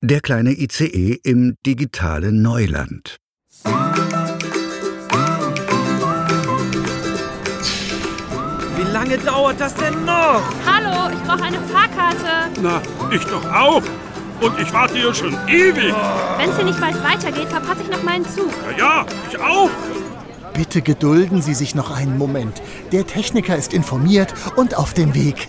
Der kleine ICE im digitalen Neuland. Wie lange dauert das denn noch? Hallo, ich brauche eine Fahrkarte. Na, ich doch auch. Und ich warte hier schon ewig. Wenn es hier nicht bald weitergeht, verpasse ich noch meinen Zug. Ja, ja, ich auch. Bitte gedulden Sie sich noch einen Moment. Der Techniker ist informiert und auf dem Weg.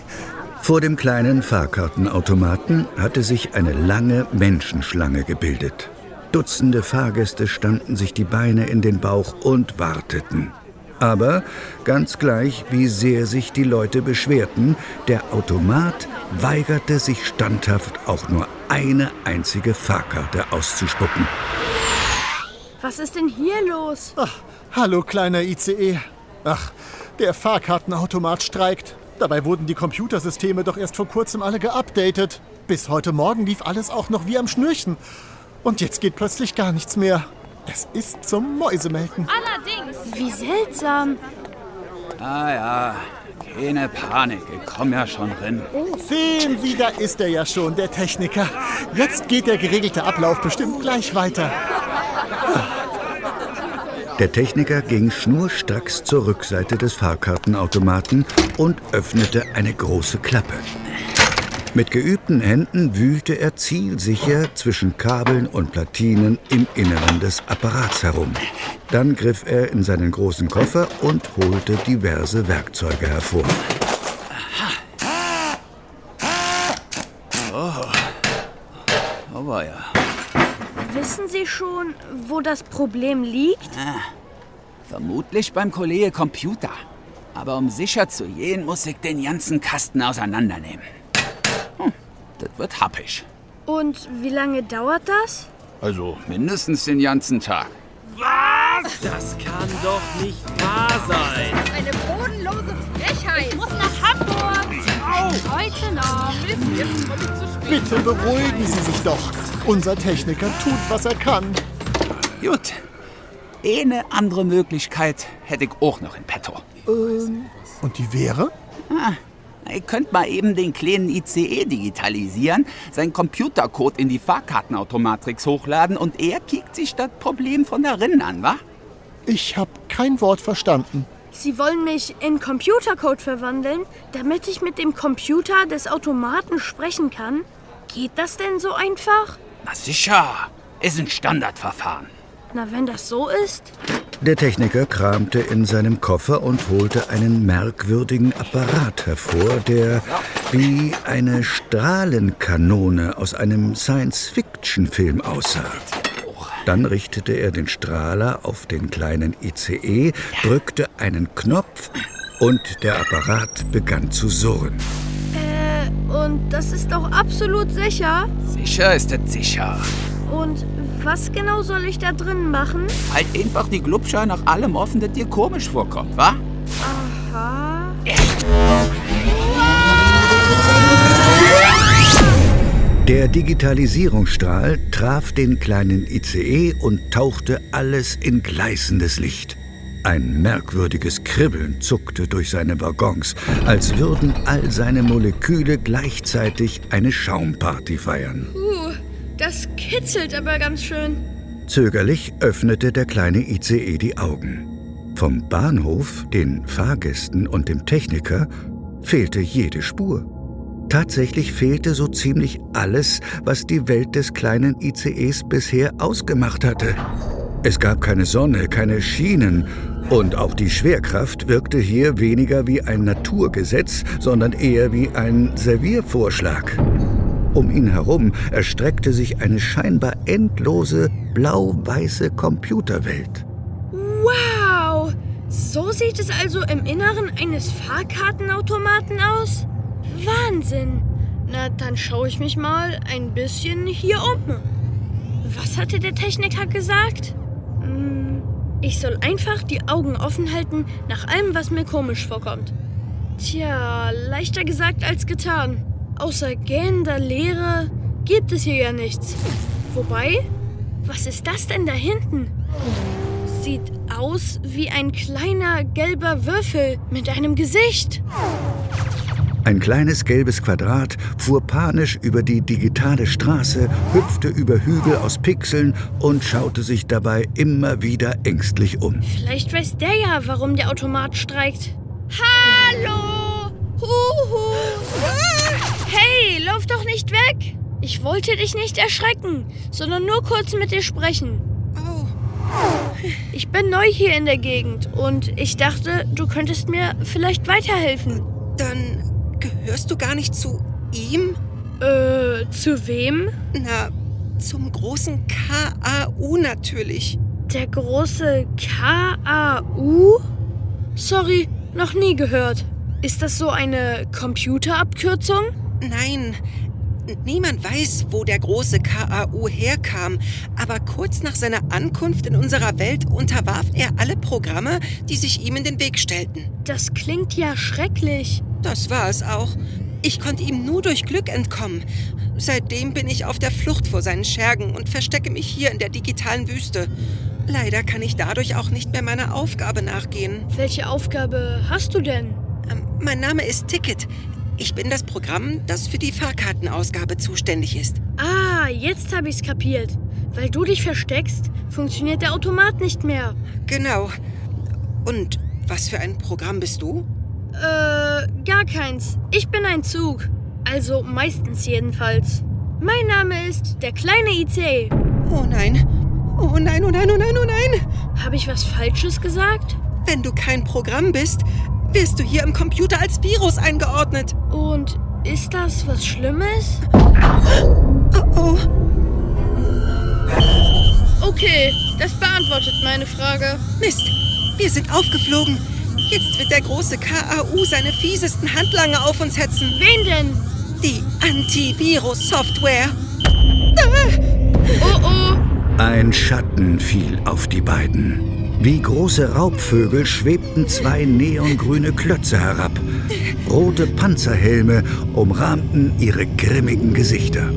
Vor dem kleinen Fahrkartenautomaten hatte sich eine lange Menschenschlange gebildet. Dutzende Fahrgäste standen sich die Beine in den Bauch und warteten. Aber ganz gleich, wie sehr sich die Leute beschwerten, der Automat weigerte sich standhaft auch nur eine einzige Fahrkarte auszuspucken. Was ist denn hier los? Ach, hallo kleiner ICE. Ach, der Fahrkartenautomat streikt. Dabei wurden die Computersysteme doch erst vor kurzem alle geupdatet. Bis heute Morgen lief alles auch noch wie am Schnürchen. Und jetzt geht plötzlich gar nichts mehr. Es ist zum Mäusemelken. Allerdings. Wie seltsam. Ah ja, keine Panik, ich komm ja schon rein. Sehen Sie, da ist er ja schon, der Techniker. Jetzt geht der geregelte Ablauf bestimmt gleich weiter. Der Techniker ging schnurstracks zur Rückseite des Fahrkartenautomaten und öffnete eine große Klappe. Mit geübten Händen wühlte er zielsicher zwischen Kabeln und Platinen im Inneren des Apparats herum. Dann griff er in seinen großen Koffer und holte diverse Werkzeuge hervor. Aber ja. Wissen Sie schon, wo das Problem liegt? Vermutlich beim Kollege Computer. Aber um sicher zu gehen, muss ich den ganzen Kasten auseinandernehmen. Hm, das wird happig. Und wie lange dauert das? Also mindestens den ganzen Tag. Das kann doch nicht wahr sein. Eine bodenlose Frechheit. Ich muss nach Hamburg. Heute noch. Bitte beruhigen Sie sich doch. Unser Techniker tut, was er kann. Gut. Eine andere Möglichkeit hätte ich auch noch in petto. Ähm, und die wäre? Ah, ihr könnt mal eben den kleinen ICE digitalisieren, seinen Computercode in die Fahrkartenautomatrix hochladen und er kiegt sich das Problem von darin an, wa? Ich habe kein Wort verstanden. Sie wollen mich in Computercode verwandeln, damit ich mit dem Computer des Automaten sprechen kann? Geht das denn so einfach? Na sicher, ist ein Standardverfahren. Na, wenn das so ist. Der Techniker kramte in seinem Koffer und holte einen merkwürdigen Apparat hervor, der wie eine Strahlenkanone aus einem Science-Fiction-Film aussah. Dann richtete er den Strahler auf den kleinen ICE, drückte einen Knopf und der Apparat begann zu surren. Äh, und das ist doch absolut sicher. Sicher ist es sicher. Und was genau soll ich da drin machen? Halt einfach die Glubscher nach allem offen, das dir komisch vorkommt, wa? Aha. Der Digitalisierungsstrahl traf den kleinen ICE und tauchte alles in gleißendes Licht. Ein merkwürdiges Kribbeln zuckte durch seine Waggons, als würden all seine Moleküle gleichzeitig eine Schaumparty feiern. Uh, das kitzelt aber ganz schön. Zögerlich öffnete der kleine ICE die Augen. Vom Bahnhof, den Fahrgästen und dem Techniker fehlte jede Spur. Tatsächlich fehlte so ziemlich alles, was die Welt des kleinen ICEs bisher ausgemacht hatte. Es gab keine Sonne, keine Schienen und auch die Schwerkraft wirkte hier weniger wie ein Naturgesetz, sondern eher wie ein Serviervorschlag. Um ihn herum erstreckte sich eine scheinbar endlose blau-weiße Computerwelt. Wow! So sieht es also im Inneren eines Fahrkartenautomaten aus? Wahnsinn! Na, dann schaue ich mich mal ein bisschen hier um. Was hatte der Techniker gesagt? Hm, Ich soll einfach die Augen offen halten nach allem, was mir komisch vorkommt. Tja, leichter gesagt als getan. Außer gähnender Leere gibt es hier ja nichts. Wobei, was ist das denn da hinten? Sieht aus wie ein kleiner gelber Würfel mit einem Gesicht. Ein kleines gelbes Quadrat fuhr panisch über die digitale Straße, hüpfte über Hügel aus Pixeln und schaute sich dabei immer wieder ängstlich um. Vielleicht weiß der ja, warum der Automat streikt. Hallo! Huhu! Hey, lauf doch nicht weg! Ich wollte dich nicht erschrecken, sondern nur kurz mit dir sprechen. Ich bin neu hier in der Gegend und ich dachte, du könntest mir vielleicht weiterhelfen. dann gehörst du gar nicht zu ihm? Äh, zu wem? Na, zum großen KAU natürlich. Der große KAU? Sorry, noch nie gehört. Ist das so eine Computerabkürzung? Nein, niemand weiß, wo der große KAU herkam, aber kurz nach seiner Ankunft in unserer Welt unterwarf er alle Programme, die sich ihm in den Weg stellten. Das klingt ja schrecklich. Das war es auch. Ich konnte ihm nur durch Glück entkommen. Seitdem bin ich auf der Flucht vor seinen Schergen und verstecke mich hier in der digitalen Wüste. Leider kann ich dadurch auch nicht mehr meiner Aufgabe nachgehen. Welche Aufgabe hast du denn? Ähm, Mein Name ist Ticket. Ich bin das Programm, das für die Fahrkartenausgabe zuständig ist. Ah, jetzt habe ich's kapiert. Weil du dich versteckst, funktioniert der Automat nicht mehr. Genau. Und was für ein Programm bist du? Äh, gar keins. Ich bin ein Zug. Also meistens jedenfalls. Mein Name ist der kleine IC. Oh nein. Oh nein, oh nein, oh nein, oh nein. Habe ich was Falsches gesagt? Wenn du kein Programm bist, wirst du hier im Computer als Virus eingeordnet. Und ist das was Schlimmes? Oh oh. Okay, das beantwortet meine Frage. Mist. Wir sind aufgeflogen. Jetzt wird der große KAU seine fiesesten Handlanger auf uns hetzen. Wen denn? Die Antivirus-Software. Oh oh. Ein Schatten fiel auf die beiden. Wie große Raubvögel schwebten zwei neongrüne Klötze herab. Rote Panzerhelme umrahmten ihre grimmigen Gesichter.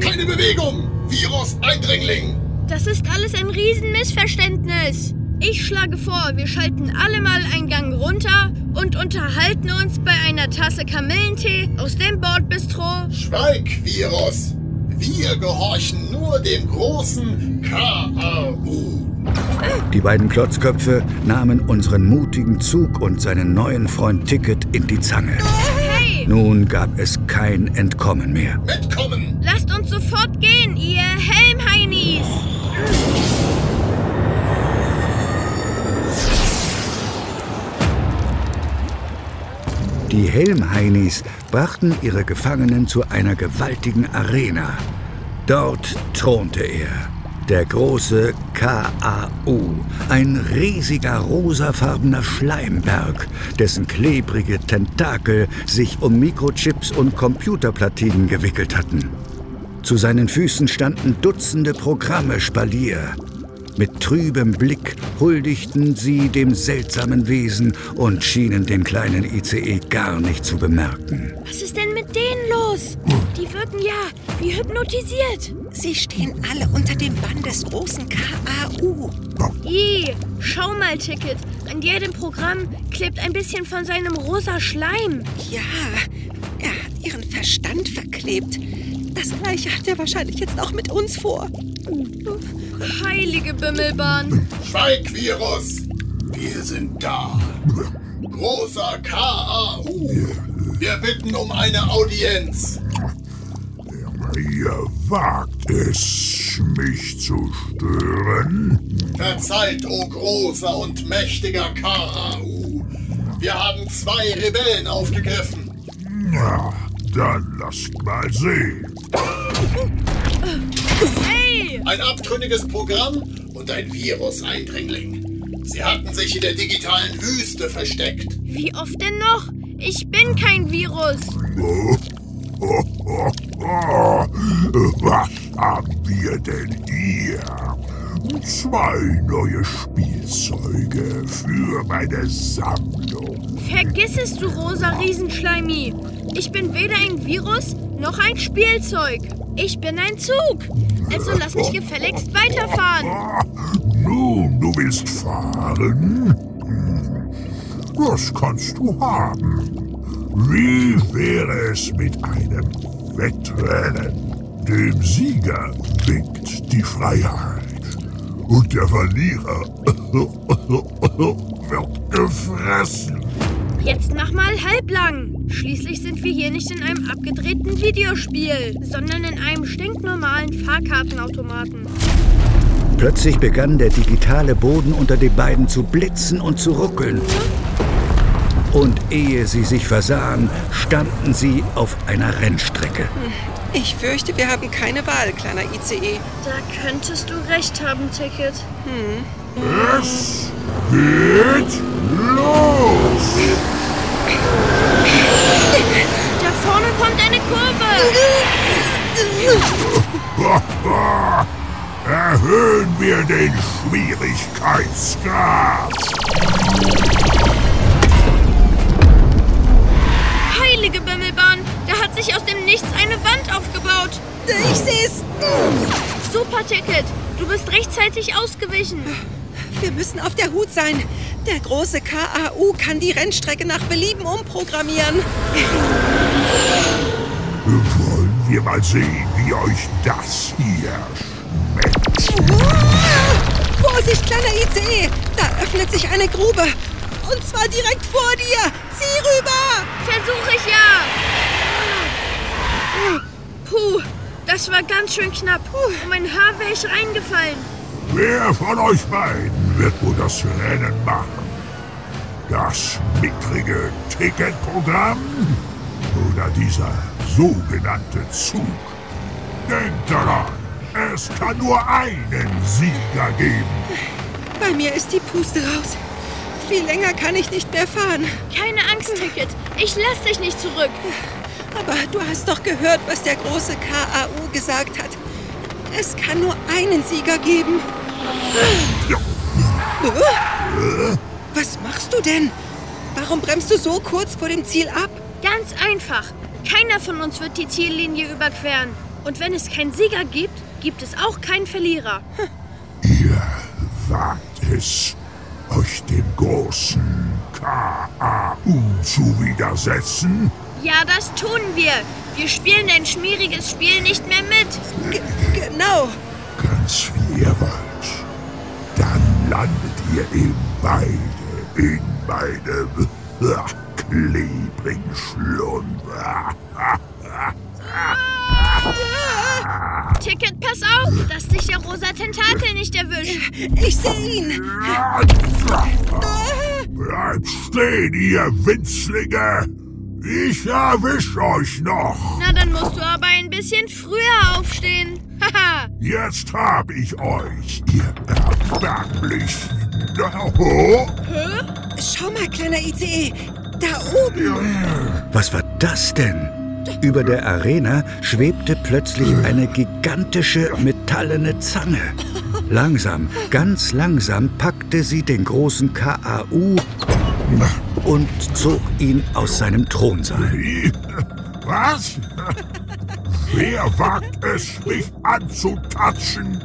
Keine Bewegung! Virus-Eindringling! Das ist alles ein Riesenmissverständnis. Ich schlage vor, wir schalten alle mal einen Gang runter und unterhalten uns bei einer Tasse Kamillentee aus dem Bordbistro. Schweig, Virus! Wir gehorchen nur dem großen KAU. Die beiden Klotzköpfe nahmen unseren mutigen Zug und seinen neuen Freund Ticket in die Zange. Nun gab es kein Entkommen mehr. Mitkommen! lasst uns sofort gehen, ihr Helmheinis. Die Helmheinis brachten ihre Gefangenen zu einer gewaltigen Arena. Dort thronte er, der große KAU, ein riesiger rosafarbener Schleimberg, dessen klebrige Tentakel sich um Mikrochips und Computerplatinen gewickelt hatten. Zu seinen Füßen standen Dutzende Programme Spalier. Mit trübem Blick huldigten sie dem seltsamen Wesen und schienen den kleinen ICE gar nicht zu bemerken. Was ist denn mit denen los? Die wirken ja wie hypnotisiert. Sie stehen alle unter dem Bann des großen KAU. I, schau mal, Ticket. An jedem Programm klebt ein bisschen von seinem rosa Schleim. Ja, er hat ihren Verstand verklebt. Das gleiche hat er wahrscheinlich jetzt auch mit uns vor. Heilige Bimmelbahn. Schweig, Virus! Wir sind da. Großer KAU. Wir bitten um eine Audienz. Ihr wagt es, mich zu stören? Verzeiht, o großer und mächtiger KAU. Wir haben zwei Rebellen aufgegriffen. Na, dann lasst mal sehen. Hey, Ein abtrünniges Programm und ein Virus-Eindringling. Sie hatten sich in der digitalen Wüste versteckt. wie oft denn noch? Ich bin kein Virus. Was haben wir denn hier? Zwei neue Spielzeuge für meine Sammlung. Vergiss es, du rosa Riesenschleimi. Ich bin weder ein Virus noch ein Spielzeug. Ich bin ein Zug. Also lass mich gefälligst weiterfahren. Ah, nun, du willst fahren? Hm, Das kannst du haben. Wie wäre es mit einem Wettrennen? Dem Sieger winkt die Freiheit. Und der Verlierer wird gefressen. Jetzt mach mal halblang. Schließlich sind wir hier nicht in einem abgedrehten Videospiel, sondern in einem stinknormalen Fahrkartenautomaten. Plötzlich begann der digitale Boden unter den beiden zu blitzen und zu ruckeln. Und ehe sie sich versahen, standen sie auf einer Rennstrecke. Ich fürchte, wir haben keine Wahl, kleiner ICE. Da könntest du recht haben, Ticket. Es geht los! Da vorne kommt eine Kurve. Erhöhen wir den Schwierigkeitsgrad. Sich aus dem Nichts eine Wand aufgebaut. Ich seh's. Super, Ticket. Du bist rechtzeitig ausgewichen. Wir müssen auf der Hut sein. Der große KAU kann die Rennstrecke nach Belieben umprogrammieren. Wollen wir mal sehen, wie euch das hier schmeckt. Ah! Vorsicht, kleiner ICE! Da öffnet sich eine Grube. Und zwar direkt vor dir. Zieh rüber! Versuche ich ja. Puh, das war ganz schön knapp. Puh, um ein Haar wäre ich reingefallen. Wer von euch beiden wird wohl das Rennen machen? Das mickrige Ticketprogramm oder dieser sogenannte Zug? Denkt daran, es kann nur einen Sieger geben. Bei mir ist die Puste raus. Viel länger kann ich nicht mehr fahren. Keine Angst, Ticket. Ich lass dich nicht zurück. Aber du hast doch gehört, was der große KAU gesagt hat. Es kann nur einen Sieger geben. Was machst du denn? Warum bremst du so kurz vor dem Ziel ab? Ganz einfach. Keiner von uns wird die Ziellinie überqueren. Und wenn es keinen Sieger gibt, gibt es auch keinen Verlierer. Ihr wagt es, euch dem großen KAU zu widersetzen? Ja, das tun wir. Wir spielen dein schmieriges Spiel nicht mehr mit. G genau. Ganz wie ihr wollt. Dann landet ihr eben beide in meinem klebrigen Schlund. Ticket, pass auf, dass dich der rosa Tentakel nicht erwischt. Ich sehe ihn. Bleibt stehen, ihr Winzlinge! Ich erwisch euch noch! Na, dann musst du aber ein bisschen früher aufstehen. Haha. Jetzt hab ich euch, ihr erbärmlichen... Oh, Schau mal, kleiner ICE. Da oben. Was war das denn? Über der Arena schwebte plötzlich eine gigantische metallene Zange. Langsam, ganz langsam packte sie den großen KAU und zog ihn aus seinem Thronsaal. Wie? Was? Wer wagt es, mich anzutatschen?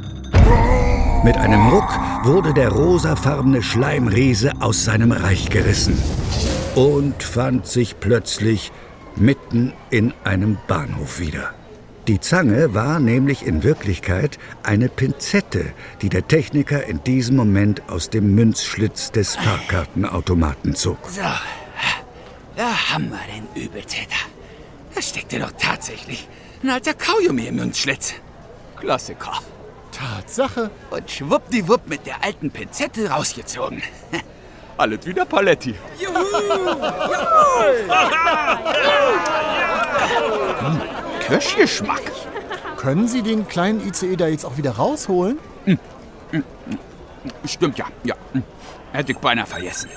Mit einem Ruck wurde der rosafarbene Schleimriese aus seinem Reich gerissen und fand sich plötzlich mitten in einem Bahnhof wieder. Die Zange war nämlich in Wirklichkeit eine Pinzette, die der Techniker in diesem Moment aus dem Münzschlitz des Fahrkartenautomaten zog. So, da haben wir den Übeltäter. Da steckte doch tatsächlich ein alter Kaugummi im Münzschlitz. Klassiker. Tatsache. Und schwuppdiwupp mit der alten Pinzette rausgezogen. Alles wieder Paletti. Hm, Kirschgeschmack. Können Sie den kleinen ICE da jetzt auch wieder rausholen? Stimmt ja, ja. Hm. Hätte ich beinahe vergessen.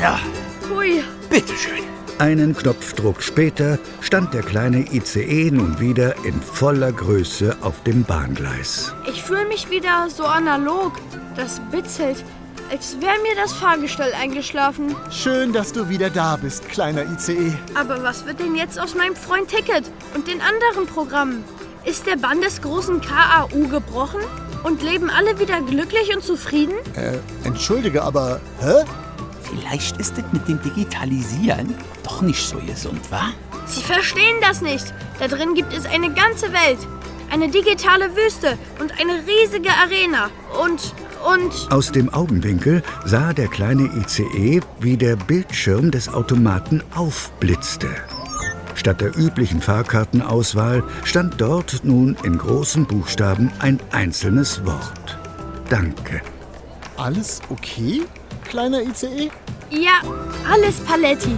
So, Hui. bitteschön. Einen Knopfdruck später stand der kleine ICE nun wieder in voller Größe auf dem Bahngleis. Ich fühle mich wieder so analog. Das bitzelt, als wäre mir das Fahrgestell eingeschlafen. Schön, dass du wieder da bist, kleiner ICE. Aber was wird denn jetzt aus meinem Freund Ticket und den anderen Programmen? Ist der Bann des großen KAU gebrochen? Und leben alle wieder glücklich und zufrieden? Äh, entschuldige, aber. Hä? Vielleicht ist es mit dem Digitalisieren doch nicht so gesund, wa? Sie verstehen das nicht. Da drin gibt es eine ganze Welt. Eine digitale Wüste und eine riesige Arena. Und, und... Aus dem Augenwinkel sah der kleine ICE, wie der Bildschirm des Automaten aufblitzte. Statt der üblichen Fahrkartenauswahl stand dort nun in großen Buchstaben ein einzelnes Wort. Danke. Alles okay, kleiner ICE? Ja, alles Paletti.